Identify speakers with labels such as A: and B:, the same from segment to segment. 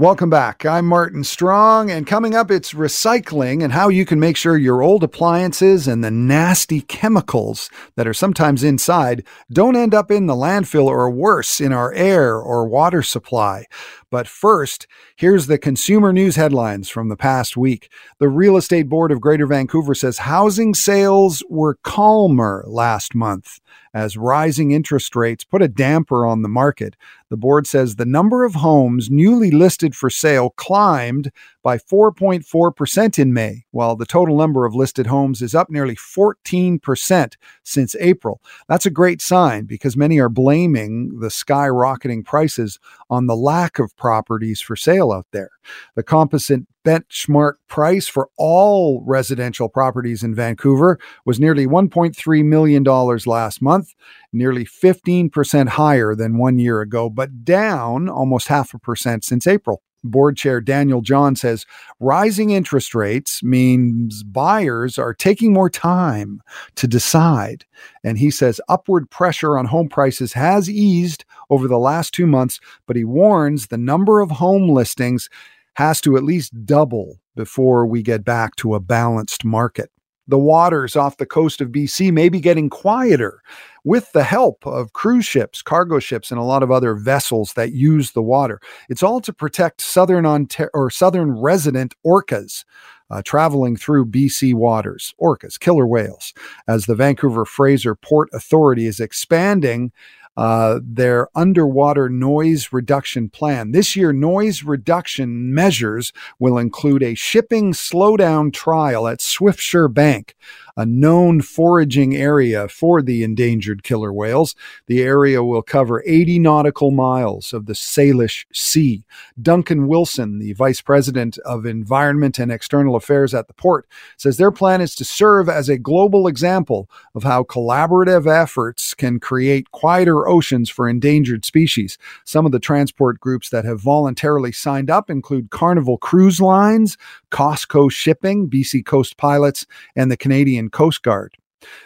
A: Welcome back. I'm Martin Strong, and coming up, it's recycling and how you can make sure your old appliances and the nasty chemicals that are sometimes inside don't end up in the landfill or worse, in our air or water supply. But first, here's the consumer news headlines from the past week. The Real Estate Board of Greater Vancouver says housing sales were calmer last month as rising interest rates put a damper on the market. The board says the number of homes newly listed for sale climbed by 4.4% in May, while the total number of listed homes is up nearly 14% since April. That's a great sign because many are blaming the skyrocketing prices on the lack of properties for sale out there. The composite benchmark price for all residential properties in Vancouver was nearly $1.3 million last month, nearly 15% higher than one year ago, but down almost half a percent since April. Board Chair Daniel John says rising interest rates means buyers are taking more time to decide. And he says upward pressure on home prices has eased over the last two months, but he warns the number of home listings has to at least double before we get back to a balanced market. The waters off the coast of BC may be getting quieter with the help of cruise ships, cargo ships, and a lot of other vessels that use the water. It's all to protect southern or southern resident orcas. Uh, traveling through BC waters, orcas, killer whales, as the Vancouver Fraser Port Authority is expanding uh, their underwater noise reduction plan. This year, noise reduction measures will include a shipping slowdown trial at Swiftsure Bank, a known foraging area for the endangered killer whales. The area will cover 80 nautical miles of the Salish Sea. Duncan Wilson, the Vice President of Environment and External Affairs at the port, says their plan is to serve as a global example of how collaborative efforts can create quieter oceans for endangered species. Some of the transport groups that have voluntarily signed up include Carnival Cruise Lines, COSCO Shipping, BC Coast Pilots, and the Canadian Coast Guard.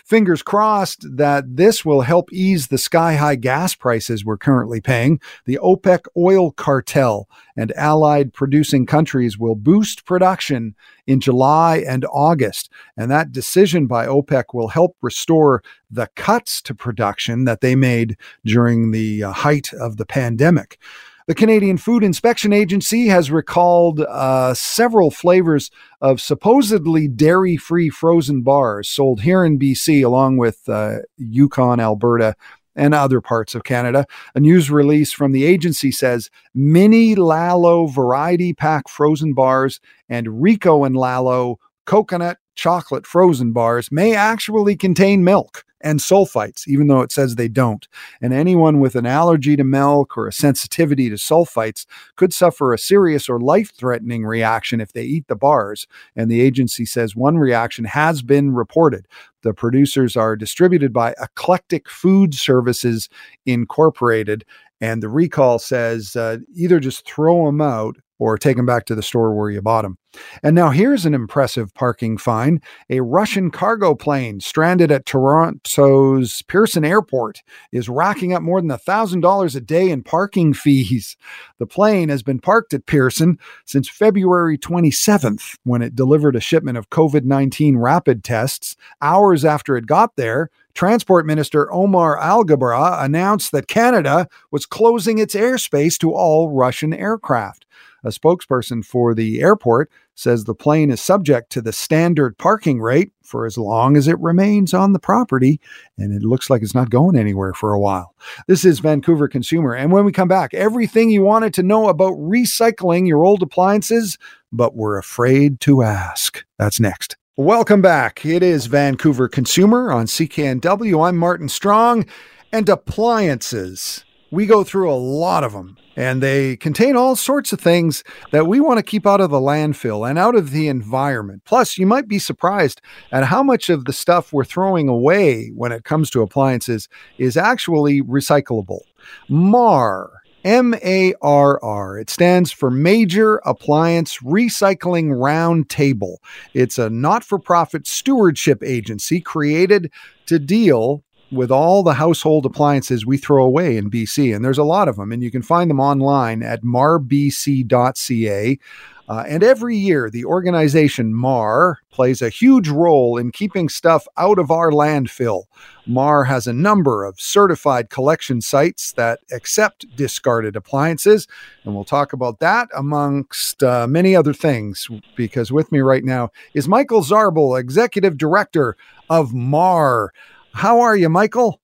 A: Fingers crossed that this will help ease the sky high gas prices we're currently paying. The OPEC oil cartel and allied producing countries will boost production in July and August. And that decision by OPEC will help restore the cuts to production that they made during the uh, height of the pandemic. The Canadian Food Inspection Agency has recalled uh, several flavors of supposedly dairy free frozen bars sold here in BC, along with uh, Yukon, Alberta, and other parts of Canada. A news release from the agency says mini Lalo variety pack frozen bars and Rico and Lalo coconut chocolate frozen bars may actually contain milk and sulfites, even though it says they don't. And anyone with an allergy to milk or a sensitivity to sulfites could suffer a serious or life threatening reaction if they eat the bars. And the agency says one reaction has been reported. The producers are distributed by Eclectic Food Services Incorporated. And the recall says uh, either just throw them out or take them back to the store where you bought them. And now here's an impressive parking fine. A Russian cargo plane stranded at Toronto's Pearson Airport is racking up more than $1,000 a day in parking fees. The plane has been parked at Pearson since February 27th when it delivered a shipment of COVID 19 rapid tests. Hours after it got there, Transport Minister Omar Alghabra announced that Canada was closing its airspace to all Russian aircraft. A spokesperson for the airport says the plane is subject to the standard parking rate for as long as it remains on the property, and it looks like it's not going anywhere for a while. This is Vancouver Consumer, and when we come back, everything you wanted to know about recycling your old appliances, but were afraid to ask. That's next. Welcome back. It is Vancouver Consumer on CKNW. I'm Martin Strong, and appliances. We go through a lot of them and they contain all sorts of things that we want to keep out of the landfill and out of the environment. Plus, you might be surprised at how much of the stuff we're throwing away when it comes to appliances is actually recyclable. Mar MARR. It stands for Major Appliance Recycling Roundtable. It's a not for profit stewardship agency created to deal with all the household appliances we throw away in BC. And there's a lot of them, and you can find them online at marrbc.ca. Uh, and every year, the organization MARR plays a huge role in keeping stuff out of our landfill. MARR has a number of certified collection sites that accept discarded appliances, and we'll talk about that amongst uh, many other things. Because with me right now is Michael Zarbel, Executive Director of MARR. How are you, Michael?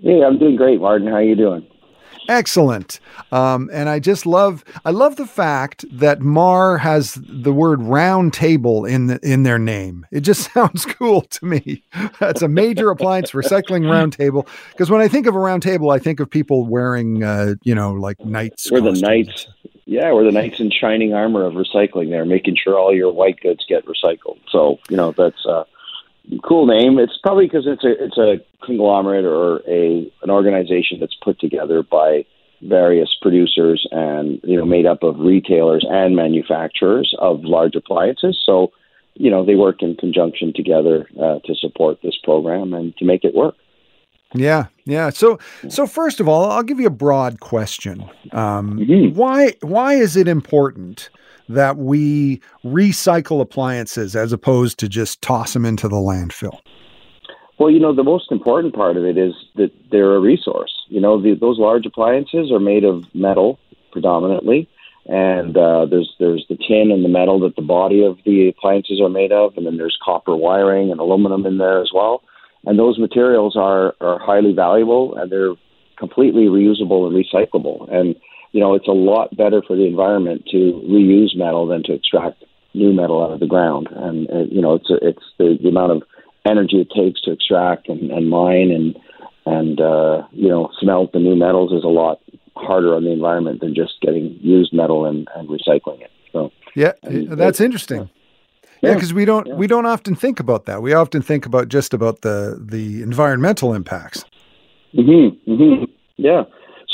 B: Hey, I'm doing great, Martin. How are you doing?
A: Excellent. Um, and I just love I love the fact that MARR has the word round table in the, in their name. It just sounds cool to me. That's a major appliance recycling round table. Because when I think of a round table, I think of people wearing uh, you know, like knights.
B: We're the knights. Yeah, we're the knights in shining armor of recycling there, making sure all your white goods get recycled. So, you know, that's uh cool name. It's probably because it's a it's a conglomerate or a an organization that's put together by various producers and you know made up of retailers and manufacturers of large appliances. So you know they work in conjunction together uh, to support this program and to make it work.
A: Yeah, yeah. So, so first of all, I'll give you a broad question. Um, mm-hmm. Why, why is it important that we recycle appliances as opposed to just toss them into the landfill?
B: Well, you know, the most important part of it is that they're a resource. You know, the, those large appliances are made of metal predominantly, and uh, there's there's the tin and the metal that the body of the appliances are made of, and then there's copper wiring and aluminum in there as well. And those materials are are highly valuable, and they're completely reusable and recyclable. And you know, it's a lot better for the environment to reuse metal than to extract new metal out of the ground. And uh, you know, it's a, it's the, the amount of energy it takes to extract and, and mine and and uh, you know smelt the new metals is a lot harder on the environment than just getting used metal and, and recycling it. So
A: yeah, and, that's interesting. Yeah, because yeah, we don't yeah. we don't often think about that. We often think about just about the the environmental impacts.
B: hmm hmm Yeah.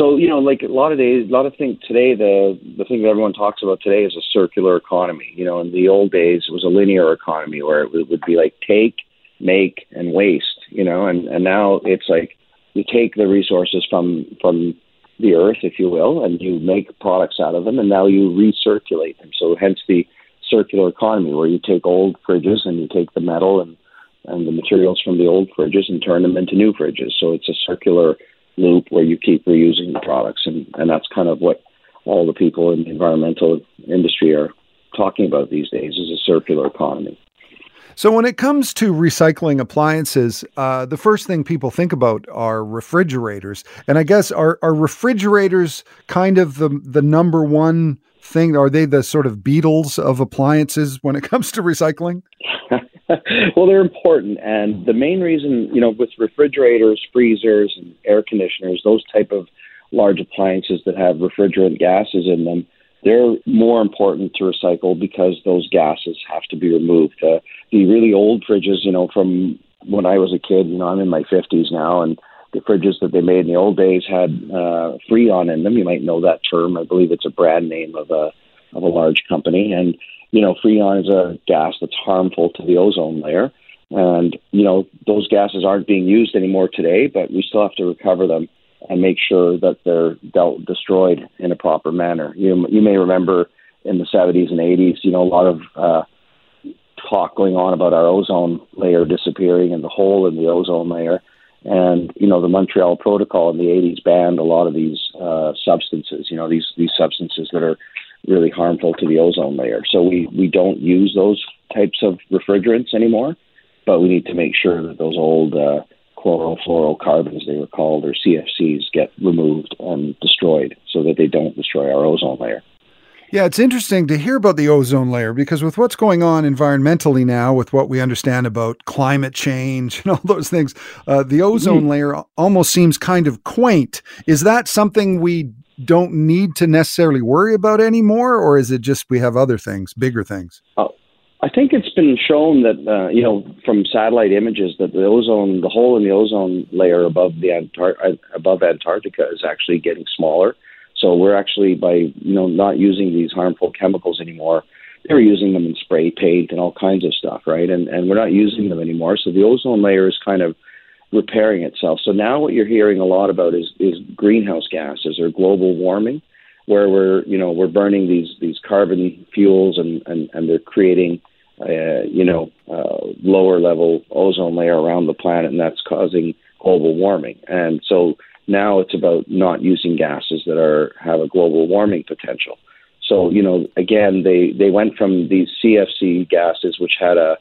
B: So you know, like a lot of days, a lot of things today. The the thing that everyone talks about today is a circular economy. You know, in the old days, it was a linear economy where it would, be like take, make, and waste. You know, and and now it's like you take the resources from from the earth, if you will, and you make products out of them, and now you recirculate them. So hence the circular economy, where you take old fridges and you take the metal and and the materials from the old fridges and turn them into new fridges. So it's a circular loop where you keep reusing the products, and and that's kind of what all the people in the environmental industry are talking about these days is a circular economy.
A: So, when it comes to recycling appliances, uh, the first thing people think about are refrigerators. And I guess are are refrigerators kind of the the number one thing? Are they the sort of Beatles of appliances when it comes to recycling?
B: well, they're important, and the main reason, you know, with refrigerators, freezers, and air conditioners, those type of large appliances that have refrigerant gases in them, they're more important to recycle because those gases have to be removed. Uh, the really old fridges, you know, from when I was a kid, you know, I'm in my 50s now, and the fridges that they made in the old days had uh, Freon in them. You might know that term. I believe it's a brand name of a of a large company, and you know, Freon is a gas that's harmful to the ozone layer. And, you know, those gases aren't being used anymore today, but we still have to recover them and make sure that they're dealt, destroyed in a proper manner. You, you may remember in the 70s and 80s, you know, a lot of uh, talk going on about our ozone layer disappearing and the hole in the ozone layer. And, you know, the Montreal Protocol in the 80s banned a lot of these uh, substances, you know, these, these substances that are really harmful to the ozone layer. So we, we don't use those types of refrigerants anymore, but we need to make sure that those old uh, chlorofluorocarbons, they were called, or CFCs, get removed and destroyed so that they don't destroy our ozone layer.
A: Yeah, it's interesting to hear about the ozone layer because with what's going on environmentally now, with what we understand about climate change and all those things, uh, the ozone mm. layer almost seems kind of quaint. Is that something we don't need to necessarily worry about anymore, or is it just we have other things, bigger things?
B: Oh, I think it's been shown that uh, you know from satellite images that the ozone, the hole in the ozone layer above the Antar- uh, above Antarctica is actually getting smaller. So we're actually by you know not using these harmful chemicals anymore. They were using them in spray paint and all kinds of stuff, right? And and we're not using them anymore. So the ozone layer is kind of repairing itself. So now what you're hearing a lot about is is greenhouse gases or global warming, where we're you know we're burning these these carbon fuels and and, and they're creating uh, you know uh, lower level ozone layer around the planet, and that's causing global warming. And so now it's about not using gases that are have a global warming potential. So you know, again, they they went from these CFC gases, which had a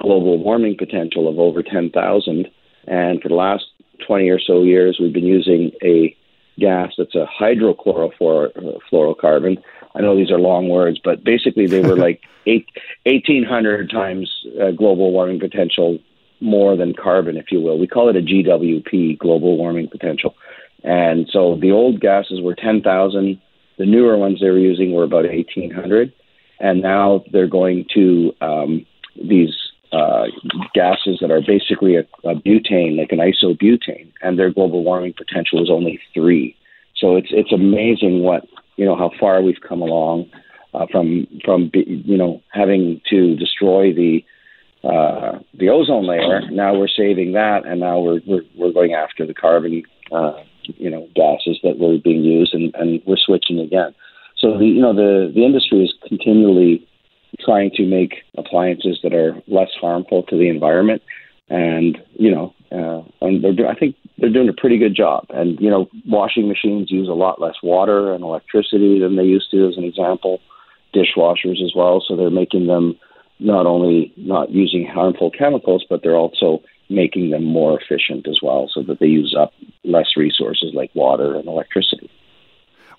B: global warming potential of over 10,000, and for the last 20 or so years, we've been using a gas that's a hydrochlorofluorocarbon. I know these are long words, but basically they were like eight, 1,800 times uh, global warming potential more than carbon, if you will. We call it a GWP, global warming potential. And so the old gases were 10,000. The newer ones they were using were about 1,800. And now they're going to um, these uh, gases that are basically a, a butane, like an isobutane, and their global warming potential is only three. So it's it's amazing what you know how far we've come along uh, from from you know having to destroy the uh, the ozone layer. Now we're saving that, and now we're we're, we're going after the carbon uh, you know gases that were being used, and, and we're switching again. So the you know the the industry is continually trying to make appliances that are less harmful to the environment, and you know, uh, and they're do- I think they're doing a pretty good job. And you know, washing machines use a lot less water and electricity than they used to, as an example. Dishwashers as well, so they're making them not only not using harmful chemicals, but they're also making them more efficient as well, so that they use up less resources like water and electricity.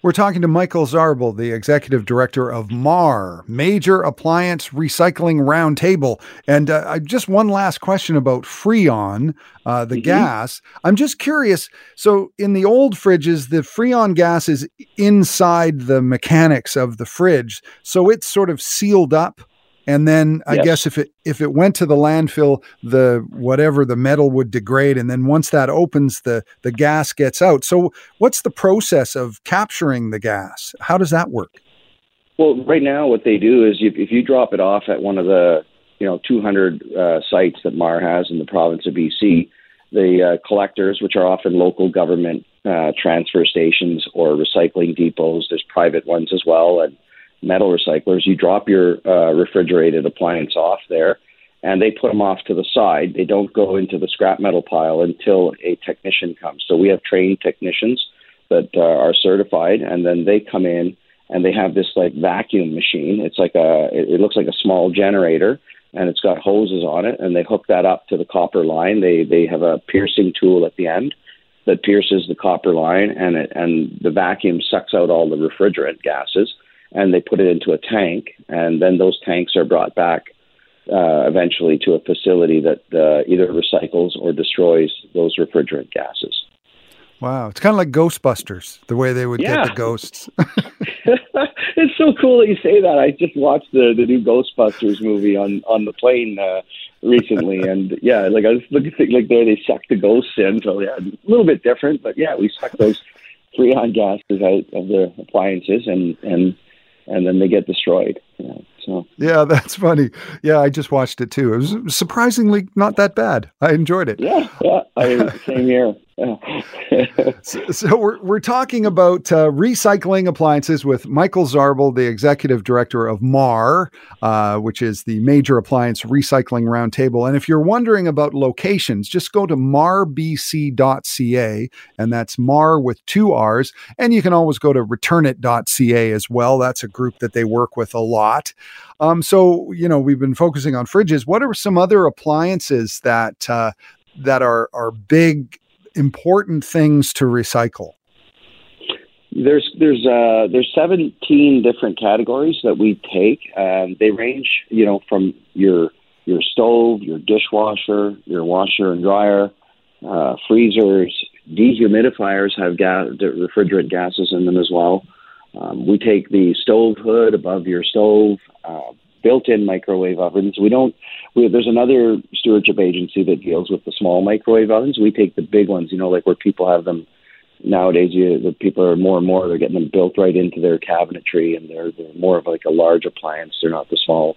A: We're talking to Michael Zarbel, the executive director of MARR, Major Appliance Recycling Roundtable. And uh, just one last question about Freon, uh, the mm-hmm. gas. I'm just curious. So, in the old fridges, the Freon gas is inside the mechanics of the fridge. So, it's sort of sealed up and then I yes. guess if it if it went to the landfill, the whatever the metal would degrade, and then once that opens, the the gas gets out. So what's the process of capturing the gas? How does that work?
B: Well, right now, what they do is if, if you drop it off at one of the you know 200 uh, sites that MARR has in the province of BC, the uh, collectors, which are often local government uh, transfer stations or recycling depots, there's private ones as well, and metal recyclers, you drop your uh, refrigerated appliance off there, and they put them off to the side. They don't go into the scrap metal pile until a technician comes. So we have trained technicians that uh, are certified, and then they come in and they have this like vacuum machine. It's like a, it looks like a small generator, and it's got hoses on it, and they hook that up to the copper line. They they have a piercing tool at the end that pierces the copper line, and it and the vacuum sucks out all the refrigerant gases and they put it into a tank, and then those tanks are brought back uh, eventually to a facility that uh, either recycles or destroys those refrigerant gases.
A: Wow, it's kind of like Ghostbusters, the way they would yeah. get the ghosts.
B: it's so cool that you say that. I just watched the the new Ghostbusters movie on on the plane uh, recently, and yeah, like I was looking at like there they suck the ghosts in. So yeah, a little bit different, but yeah, we suck those freon gases out of the appliances, and and and then they get destroyed. Yeah, so
A: yeah, that's funny. Yeah, I just watched it too. It was surprisingly not that bad. I enjoyed it.
B: Yeah, yeah, I, same here.
A: so, so, we're we're talking about uh, recycling appliances with Michael Zarbel, the executive director of MARR, uh, which is the Major Appliance Recycling Roundtable. And if you're wondering about locations, just go to marrbc.ca, and that's MARR with two R's. And you can always go to returnit.ca as well. That's a group that they work with a lot. Um, so you know we've been focusing on fridges. What are some other appliances that uh, that are are big important things to recycle?
B: There's there's uh, there's 17 different categories that we take. Um, they range, you know, from your your stove, your dishwasher, your washer and dryer, uh, freezers, dehumidifiers have gas, refrigerant gases in them as well. Um, we take the stove hood above your stove, uh, built-in microwave ovens. We don't. We, there's another stewardship agency that deals with the small microwave ovens. We take the big ones, you know, like where people have them nowadays you, the people are more and more they're getting them built right into their cabinetry and they're, they're more of like a large appliance they're not the small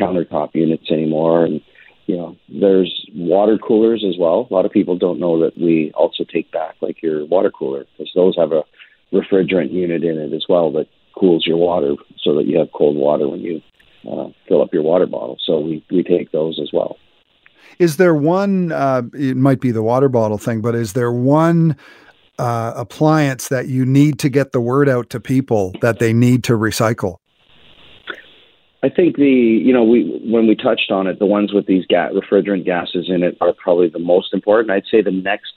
B: countertop units anymore and you know there's water coolers as well a lot of people don't know that we also take back like your water cooler because those have a refrigerant unit in it as well that cools your water so that you have cold water when you uh, fill up your water bottle so we, we take those as well
A: is there one uh, it might be the water bottle thing but is there one uh, appliance that you need to get the word out to people that they need to recycle?
B: I think the you know we when we touched on it, the ones with these ga- refrigerant gases in it are probably the most important. I'd say the next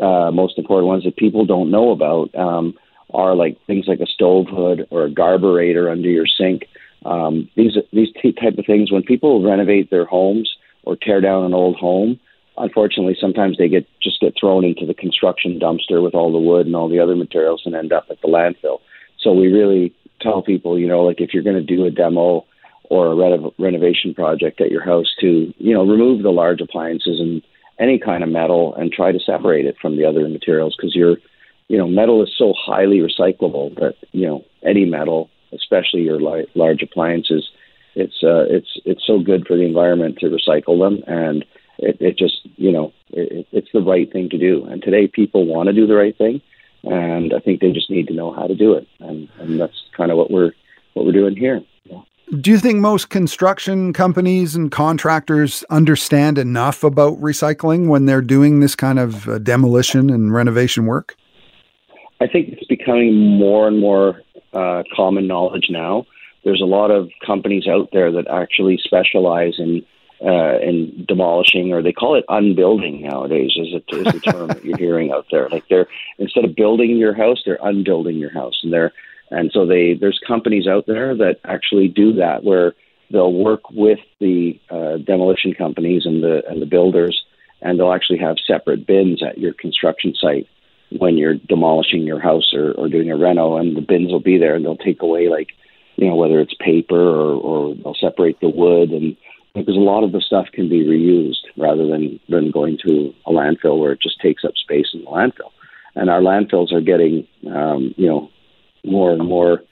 B: uh, most important ones that people don't know about um, are like things like a stove hood or a garburator under your sink. Um, these these type of things when people renovate their homes or tear down an old home, unfortunately, sometimes they get just get thrown into the construction dumpster with all the wood and all the other materials and end up at the landfill. So we really tell people, you know, like if you're going to do a demo or a re- renovation project at your house, to you know remove the large appliances and any kind of metal and try to separate it from the other materials because you're, you know, metal is so highly recyclable that you know any metal, especially your li- large appliances, it's uh, it's it's so good for the environment to recycle them and it, it just you know it, it's the right thing to do. And today people want to do the right thing, and I think they just need to know how to do it. And, and that's kind of what we're what we're doing here. Yeah.
A: Do you think most construction companies and contractors understand enough about recycling when they're doing this kind of uh, demolition and renovation work?
B: I think it's becoming more and more uh, common knowledge now. There's a lot of companies out there that actually specialize in uh, and demolishing, or they call it unbuilding nowadays, is a, is a term that you're hearing out there. Like they're instead of building your house, they're unbuilding your house, and they're and so they there's companies out there that actually do that where they'll work with the uh, demolition companies and the and the builders, and they'll actually have separate bins at your construction site when you're demolishing your house or, or doing a reno, and the bins will be there, and they'll take away like you know whether it's paper or, or they'll separate the wood and because a lot of the stuff can be reused rather than than going to a landfill where it just takes up space in the landfill. And our landfills are getting, um, you know, more and more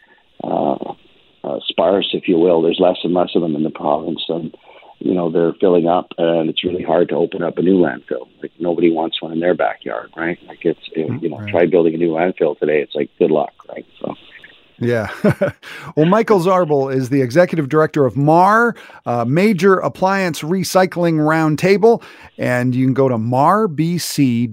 B: uh, uh, sparse, if you will. There's less and less of them in the province, and you know they're filling up, and it's really hard to open up a new landfill. Like nobody wants one in their backyard, right? Like it's, it, you know, right. try building a new landfill today. It's like good luck, right? So.
A: Yeah. well, Michael Zarbel is the executive director of MARR, uh, Major Appliance Recycling Roundtable, and you can go to marrbc.ca.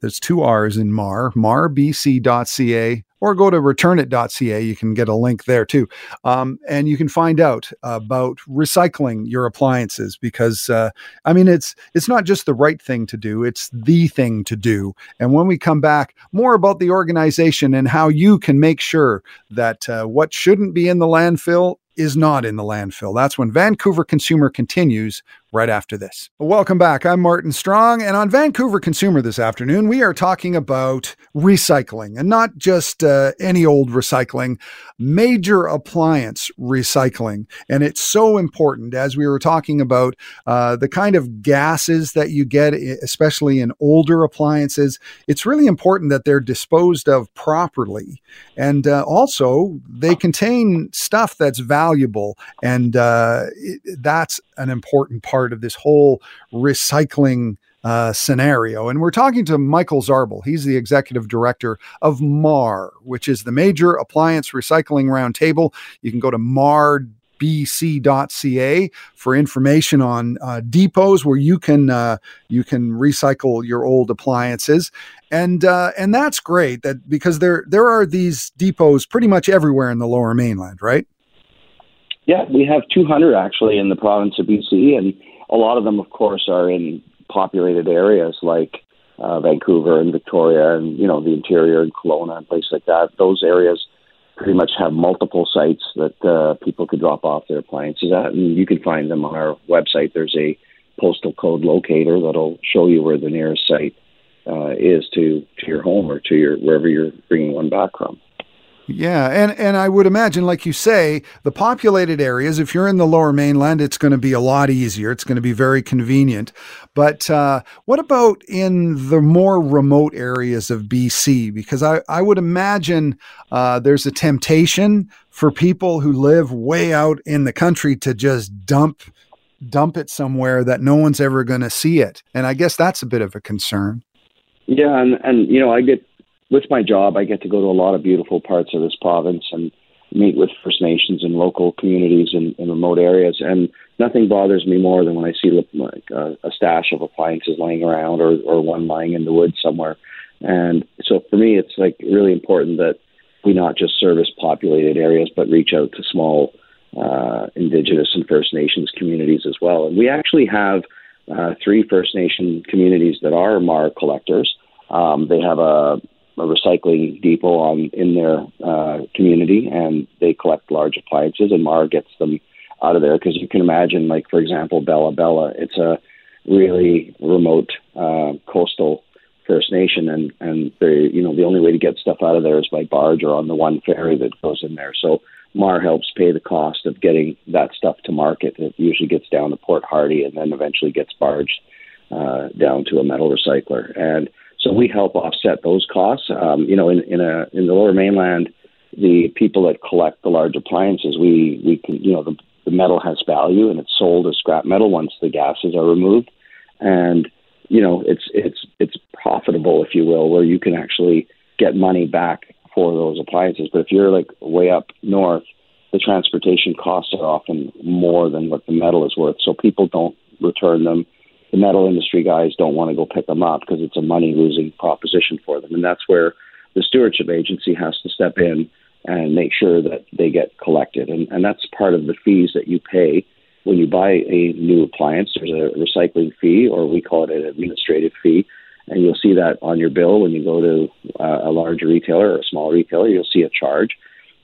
A: There's two R's in MARR, marrbc.ca or go to returnit.ca. You can get a link there too. Um, and you can find out about recycling your appliances because, uh, I mean, it's, it's not just the right thing to do, it's the thing to do. And when we come back, more about the organization and how you can make sure that uh, what shouldn't be in the landfill is not in the landfill. That's when Vancouver Consumer continues right after this. Welcome back. I'm Martin Strong, and on Vancouver Consumer this afternoon, we are talking about recycling and not just uh, any old recycling, major appliance recycling. And it's so important, as we were talking about uh, the kind of gases that you get, especially in older appliances. It's really important that they're disposed of properly. And uh, also, they contain stuff that's valuable, and uh, it, that's an important part part of this whole recycling uh, scenario. And we're talking to Michael Zarbel. He's the executive director of MARR, which is the Major Appliance Recycling Roundtable. You can go to MARR bc.ca for information on uh, depots where you can uh, you can recycle your old appliances and uh, and that's great that because there there are these depots pretty much everywhere in the lower mainland right
B: yeah we have 200 actually in the province of bc and a lot of them, of course, are in populated areas like uh, Vancouver and Victoria, and you know the interior and Kelowna and places like that. Those areas pretty much have multiple sites that uh, people could drop off their appliances at, and you can find them on our website. There's a postal code locator that'll show you where the nearest site uh, is to to your home or to your wherever you're bringing one back from.
A: Yeah, and and I would imagine, like you say, the populated areas. If you're in the Lower Mainland, it's going to be a lot easier. It's going to be very convenient. But uh, what about in the more remote areas of BC? Because I I would imagine uh, there's a temptation for people who live way out in the country to just dump dump it somewhere that no one's ever going to see it. And I guess that's a bit of a concern.
B: Yeah, and and you know, I get with my job, I get to go to a lot of beautiful parts of this province and meet with First Nations and local communities in, in remote areas. And nothing bothers me more than when I see like a, a stash of appliances laying around or, or one lying in the woods somewhere. And so for me, it's like really important that we not just service populated areas, but reach out to small uh, Indigenous and First Nations communities as well. And we actually have uh, three First Nation communities that are MARR collectors. Um, they have a a recycling depot on in their uh, community, and they collect large appliances, and MARR gets them out of there because you can imagine, like for example, Bella Bella. It's a really remote uh, coastal First Nation, and and they you know the only way to get stuff out of there is by barge or on the one ferry that goes in there. So MARR helps pay the cost of getting that stuff to market. It usually gets down to Port Hardy and then eventually gets barged uh, down to a metal recycler. And so we help offset those costs. Um, you know, in, in a in the Lower Mainland, the people that collect the large appliances, we we can you know the, the metal has value and it's sold as scrap metal once the gases are removed, and you know it's it's it's profitable if you will, where you can actually get money back for those appliances. But if you're like way up north, the transportation costs are often more than what the metal is worth, so people don't return them the metal industry guys don't want to go pick them up because it's a money losing proposition for them. And that's where the stewardship agency has to step in and make sure that they get collected. And, and that's part of the fees that you pay when you buy a new appliance. There's a recycling fee, or we call it an administrative fee. And you'll see that on your bill when you go to uh, a large retailer or a small retailer, you'll see a charge.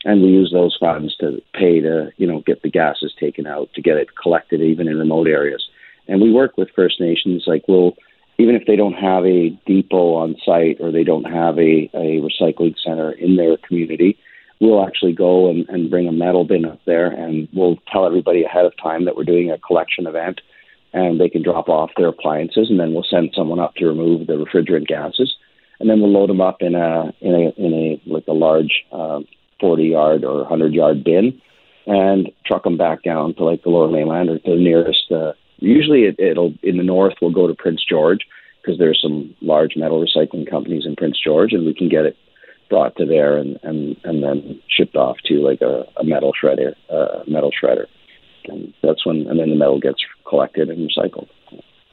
B: And we use those funds to pay to, you know, get the gases taken out, to get it collected even in remote areas. And we work with First Nations, like we'll, even if they don't have a depot on site or they don't have a, a recycling center in their community, we'll actually go and, and bring a metal bin up there and we'll tell everybody ahead of time that we're doing a collection event and they can drop off their appliances and then we'll send someone up to remove the refrigerant gases. And then we'll load them up in a in a in a like a large uh, 40 yard or 100 yard bin and truck them back down to like the lower mainland or to the nearest uh, Usually, it, it'll in the north we'll go to Prince George because there's some large metal recycling companies in Prince George, and we can get it brought to there and and and then shipped off to like a, a metal shredder, uh, metal shredder, and that's when and then the metal gets collected and recycled.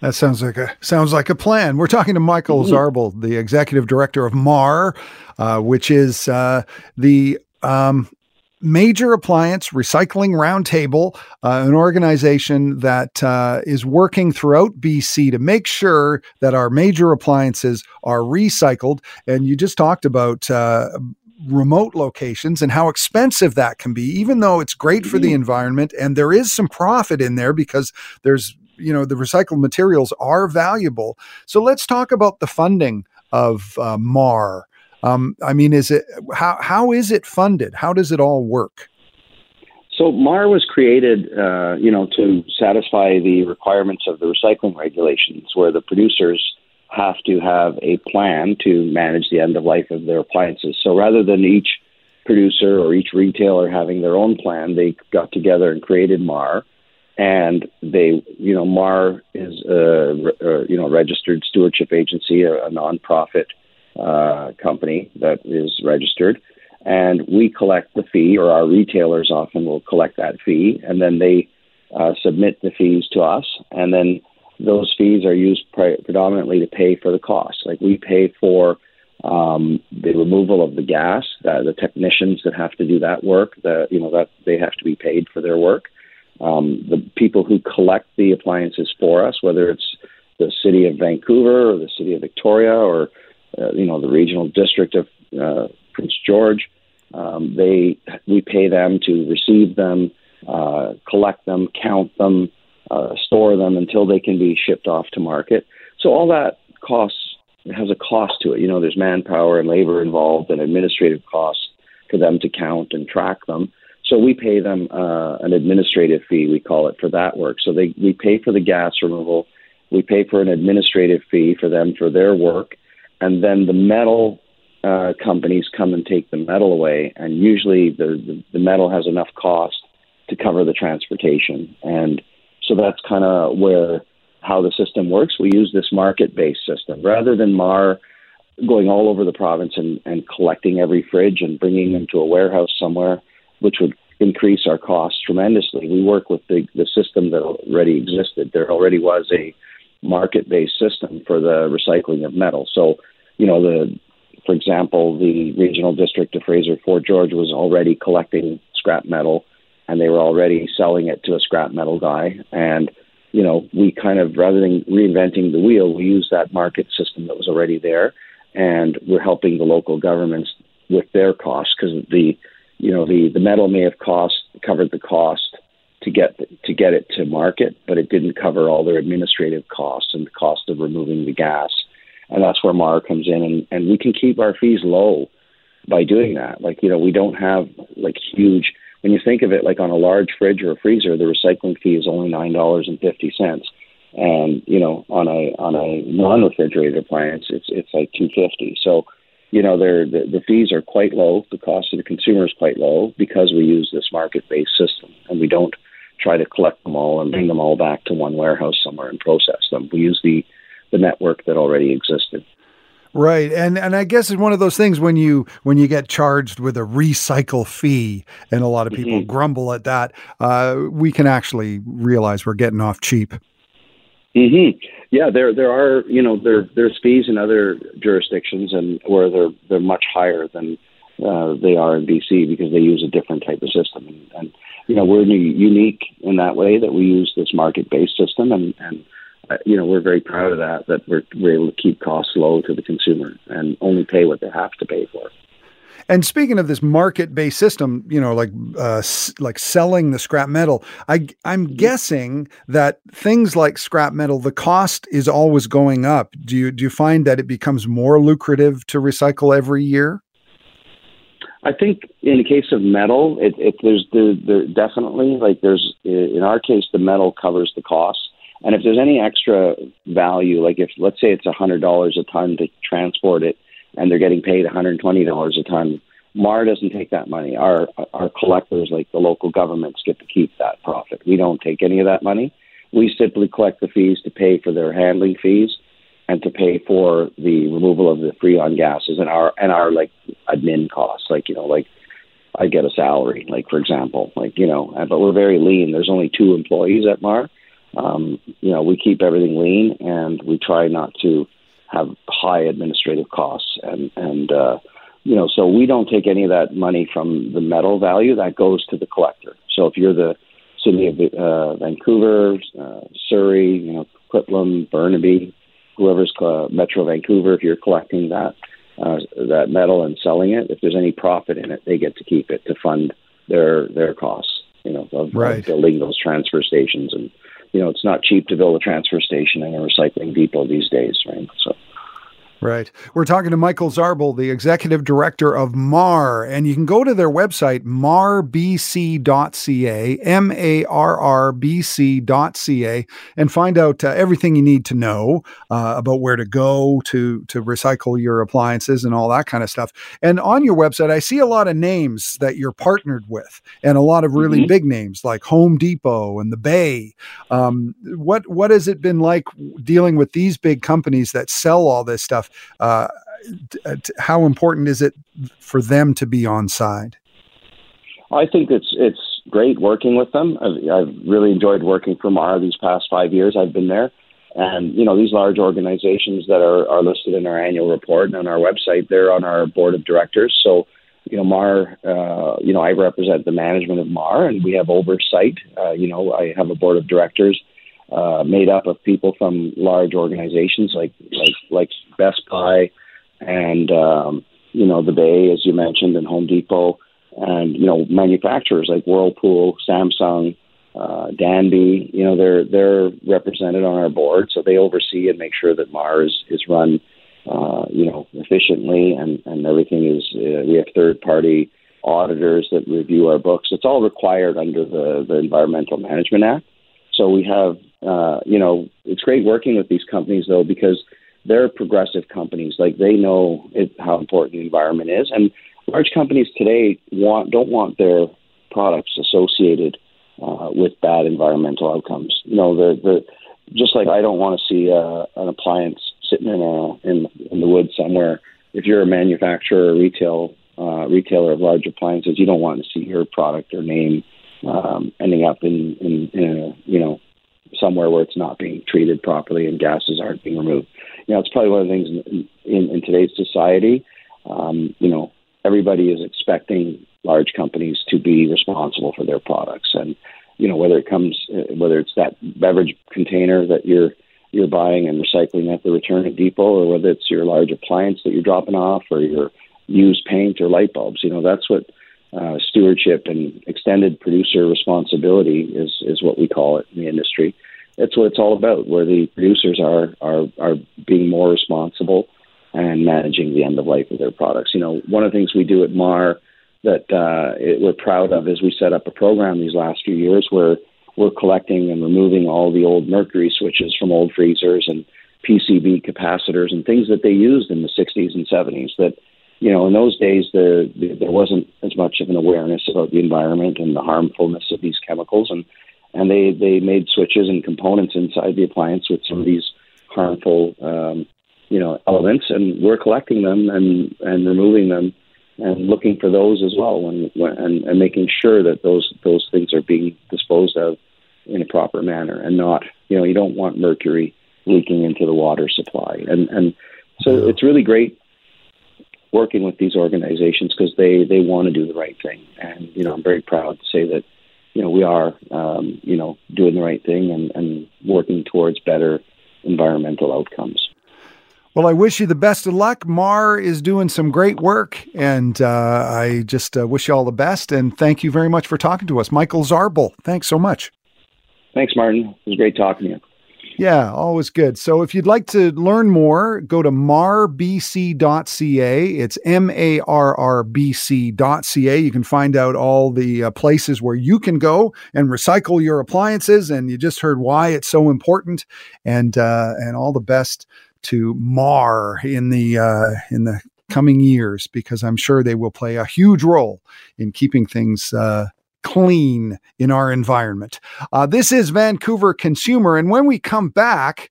A: That sounds like a sounds like a plan. We're talking to Michael mm-hmm. Zarbel, the executive director of MARR, uh, which is uh, the um, Major Appliance Recycling Roundtable, uh, an organization that uh, is working throughout BC to make sure that our major appliances are recycled. And you just talked about uh, remote locations and how expensive that can be, even though it's great for the mm-hmm. environment and there is some profit in there because there's you know the recycled materials are valuable. So let's talk about the funding of uh, MARR. Um, I mean, is it how how is it funded? How does it all work?
B: So MARR was created, uh, you know, to satisfy the requirements of the recycling regulations, where the producers have to have a plan to manage the end of life of their appliances. So rather than each producer or each retailer having their own plan, they got together and created MARR. And they, you know, MARR is a, a you know registered stewardship agency, a, a nonprofit uh, company that is registered, and we collect the fee, or our retailers often will collect that fee, and then they uh, submit the fees to us, and then those fees are used pre- predominantly to pay for the costs. Like we pay for um, the removal of the gas, the technicians that have to do that work, the, you know that they have to be paid for their work. Um, the people who collect the appliances for us, whether it's the city of Vancouver or the city of Victoria or uh, you know, the regional district of uh, Prince George. Um, they we pay them to receive them, uh, collect them, count them, uh, store them until they can be shipped off to market. So all that costs has a cost to it. You know, there's manpower and labor involved and administrative costs for them to count and track them. So we pay them uh, an administrative fee, we call it, for that work. So they we pay for the gas removal, we pay for an administrative fee for them for their work, and then the metal uh, companies come and take the metal away, and usually the, the, the metal has enough cost to cover the transportation, and so that's kind of where how the system works. We use this market-based system rather than MARR going all over the province and, and collecting every fridge and bringing them to a warehouse somewhere, which would increase our costs tremendously. We work with the, the system that already existed. There already was a market based system for the recycling of metal. So, you know, the for example, the regional district of Fraser Fort George was already collecting scrap metal and they were already selling it to a scrap metal guy. And, you know, we kind of rather than reinventing the wheel, we use that market system that was already there and we're helping the local governments with their costs because the you know the the metal may have cost covered the cost to get to get it to market, but it didn't cover all their administrative costs and the cost of removing the gas, and that's where MARR comes in, and and we can keep our fees low by doing that. Like you know we don't have like huge. When you think of it, like on a large fridge or a freezer, the recycling fee is only nine dollars and fifty cents and you know on a on a non-refrigerated appliance it's it's like 250 so you know the, the fees are quite low the cost to the consumer is quite low because we use this market-based system and we don't try to collect them all and bring them all back to one warehouse somewhere and process them we use the the network that already existed
A: Right, and and I guess it's one of those things when you when you get charged with a recycle fee, and a lot of people mm-hmm. grumble at that. Uh, we can actually realize we're getting off cheap.
B: Mm-hmm. Yeah, there there are you know there there's fees in other jurisdictions and where they're they're much higher than uh, they are in BC because they use a different type of system and, and you know we're unique in that way that we use this market based system and and uh, you know we're very proud of that that we're, we're able to keep costs low to the consumer and only pay what they have to pay for.
A: And speaking of this market-based system, you know, like uh, like selling the scrap metal, I I'm guessing that things like scrap metal, the cost is always going up. Do you do you find that it becomes more lucrative to recycle every year?
B: I think in the case of metal, it, it there's the, the definitely like there's in our case the metal covers the cost, and if there's any extra value, like if let's say it's a hundred dollars a ton to transport it, and they're getting paid $120 a ton. MARR doesn't take that money. Our our collectors, like the local governments, get to keep that profit. We don't take any of that money. We simply collect the fees to pay for their handling fees and to pay for the removal of the freon gases and our and our like admin costs. Like you know, like I get a salary, like for example, like you know, but we're very lean. There's only two employees at MARR. Um, you know, we keep everything lean and we try not to have high administrative costs and and uh, you know so we don't take any of that money from the metal value that goes to the collector. So if you're the city of uh, Vancouver, uh, Surrey, you know Coquitlam, Burnaby, whoever's uh, Metro Vancouver, if you're collecting that uh, that metal and selling it, if there's any profit in it, they get to keep it to fund their their costs. You know, of, right. of building those transfer stations and you know, it's not cheap to build a transfer station and a recycling depot these days, right? So.
A: Right. We're talking to Michael Zarbel, the executive director of MARR, and you can go to their website, marrbc.ca, M A R R B C.ca, and find out uh, everything you need to know uh, about where to go to, to recycle your appliances and all that kind of stuff. And on your website, I see a lot of names that you're partnered with, and a lot of really mm-hmm. big names like Home Depot and the Bay. Um, what, what has it been like dealing with these big companies that sell all this stuff? Uh, how important is it for them to be on side?
B: I think it's it's great working with them. I've, I've really enjoyed working for MARR these past five years. I've been there, and you know these large organizations that are, are listed in our annual report and on our website, they're on our board of directors. So you know MARR, uh, you know I represent the management of MARR, and we have oversight. Uh, you know I have a board of directors uh, made up of people from large organizations like like like Best Buy and um, you know the Bay, as you mentioned, and Home Depot, and you know manufacturers like Whirlpool, Samsung, uh, Danby. You know they're they're represented on our board, so they oversee and make sure that Mars is run, uh, you know, efficiently, and and everything is. Uh, we have third party auditors that review our books. It's all required under the, the Environmental Management Act. So we have, uh, you know, it's great working with these companies though because they're progressive companies. Like they know it, how important the environment is, and large companies today want don't want their products associated uh, with bad environmental outcomes. You know, the the just like I don't want to see uh, an appliance sitting in a in in the woods somewhere. If you're a manufacturer or retail uh, retailer of large appliances, you don't want to see your product or name um, ending up in, in, in a, you know somewhere where it's not being treated properly and gases aren't being removed. You know, it's probably one of the things in, in, in today's society. Um, you know, everybody is expecting large companies to be responsible for their products, and you know whether it comes whether it's that beverage container that you're you're buying and recycling at the return at depot, or whether it's your large appliance that you're dropping off, or your used paint or light bulbs. You know, that's what uh, stewardship and extended producer responsibility is is what we call it in the industry. That's what it's all about. Where the producers are are are being more responsible and managing the end of life of their products. You know, one of the things we do at MARR that uh, it, we're proud of is we set up a program these last few years where we're collecting and removing all the old mercury switches from old freezers and PCB capacitors and things that they used in the 60s and 70s that you know, in those days, the, the, there wasn't as much of an awareness about the environment and the harmfulness of these chemicals, and and they they made switches and components inside the appliance with some of these harmful, um, you know, elements, and we're collecting them and and removing them and looking for those as well, when, when and, and making sure that those those things are being disposed of in a proper manner, and not, you know, you don't want mercury leaking into the water supply, and and so it's really great working with these organizations because they they want to do the right thing, and you know I'm very proud to say that you know we are um, you know doing the right thing and, and working towards better environmental outcomes.
A: Well, I wish you the best of luck. MARR is doing some great work, and uh, I just uh, wish you all the best. And thank you very much for talking to us, Michael Zarbel. Thanks so much.
B: Thanks, Martin. It was great talking to you.
A: Yeah, always good. So if you'd like to learn more, go to marrbc.ca. It's M A R R B C.ca. You can find out all the uh, places where you can go and recycle your appliances. And you just heard why it's so important. And uh, and all the best to MARR in the uh, in the coming years because I'm sure they will play a huge role in keeping things uh, clean in our environment. Uh, this is Vancouver Consumer. And when we come back,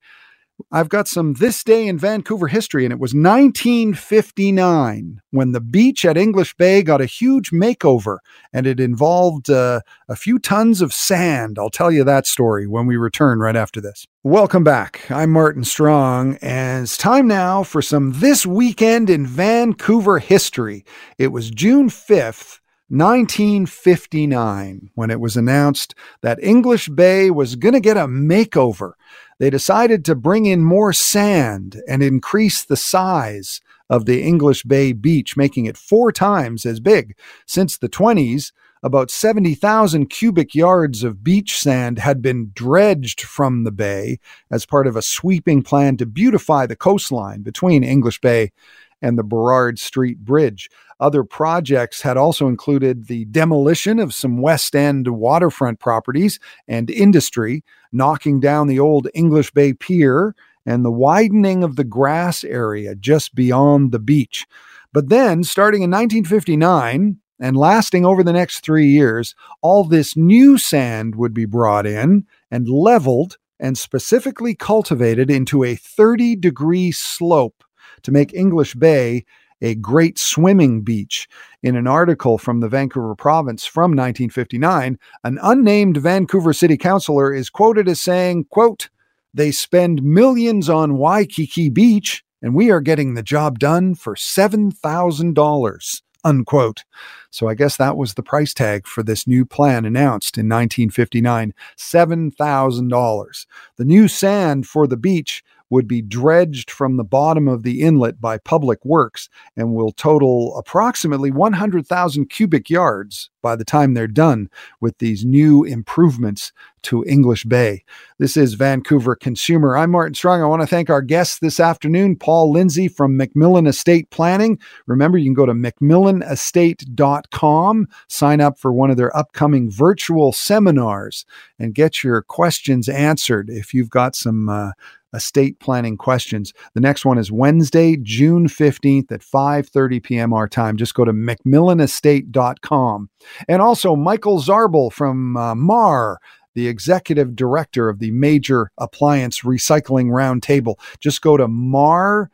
A: I've got some this day in Vancouver history, and it was 1959 when the beach at English Bay got a huge makeover, and it involved uh, a few tons of sand. I'll tell you that story when we return right after this. Welcome back. I'm Martin Strong, and it's time now for some this weekend in Vancouver history. It was June 5th. 1959, when it was announced that English Bay was going to get a makeover, they decided to bring in more sand and increase the size of the English Bay beach, making it four times as big. Since the 20s, about 70,000 cubic yards of beach sand had been dredged from the bay as part of a sweeping plan to beautify the coastline between English Bay and the Burrard Street Bridge. Other projects had also included the demolition of some West End waterfront properties and industry, knocking down the old English Bay Pier, and the widening of the grass area just beyond the beach. But then, starting in 1959, and lasting over the next three years, all this new sand would be brought in and leveled and specifically cultivated into a 30 degree slope to make English Bay a great swimming beach. In an article from the Vancouver province from 1959, an unnamed Vancouver city councillor is quoted as saying, quote, they spend millions on Waikiki Beach, and we are getting the job done for $7,000 unquote. So I guess that was the price tag for this new plan announced in 1959 $7,000. The new sand for the beach would be dredged from the bottom of the inlet by public works and will total approximately 100,000 cubic yards by the time they're done with these new improvements to English Bay. This is Vancouver Consumer. I'm Martin Strong. I want to thank our guests this afternoon, Paul Lindsay from McMillan Estate Planning. Remember, you can go to macmillanestate.com, sign up for one of their upcoming virtual seminars, and get your questions answered if you've got some. Uh, estate planning questions. The next one is Wednesday, June 15th at 5:30 p.m. our time. Just go to macmillanestate.com. And also Michael Zarbel from uh, MARR the executive director of the Major Appliance Recycling Roundtable. Just go to marrbc.ca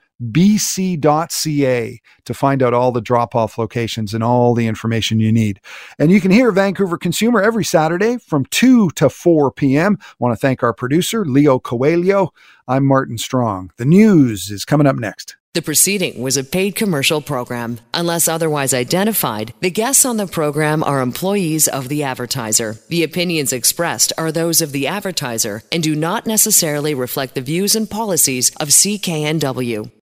A: to find out all the drop off locations and all the information you need. And you can hear Vancouver Consumer every Saturday from 2 to 4 p.m. I want to thank our producer, Leo Coelho. I'm Martin Strong. The news is coming up next.
C: The proceeding was a paid commercial program. Unless otherwise identified, the guests on the program are employees of the advertiser. The opinions expressed are those of the advertiser and do not necessarily reflect the views and policies of CKNW.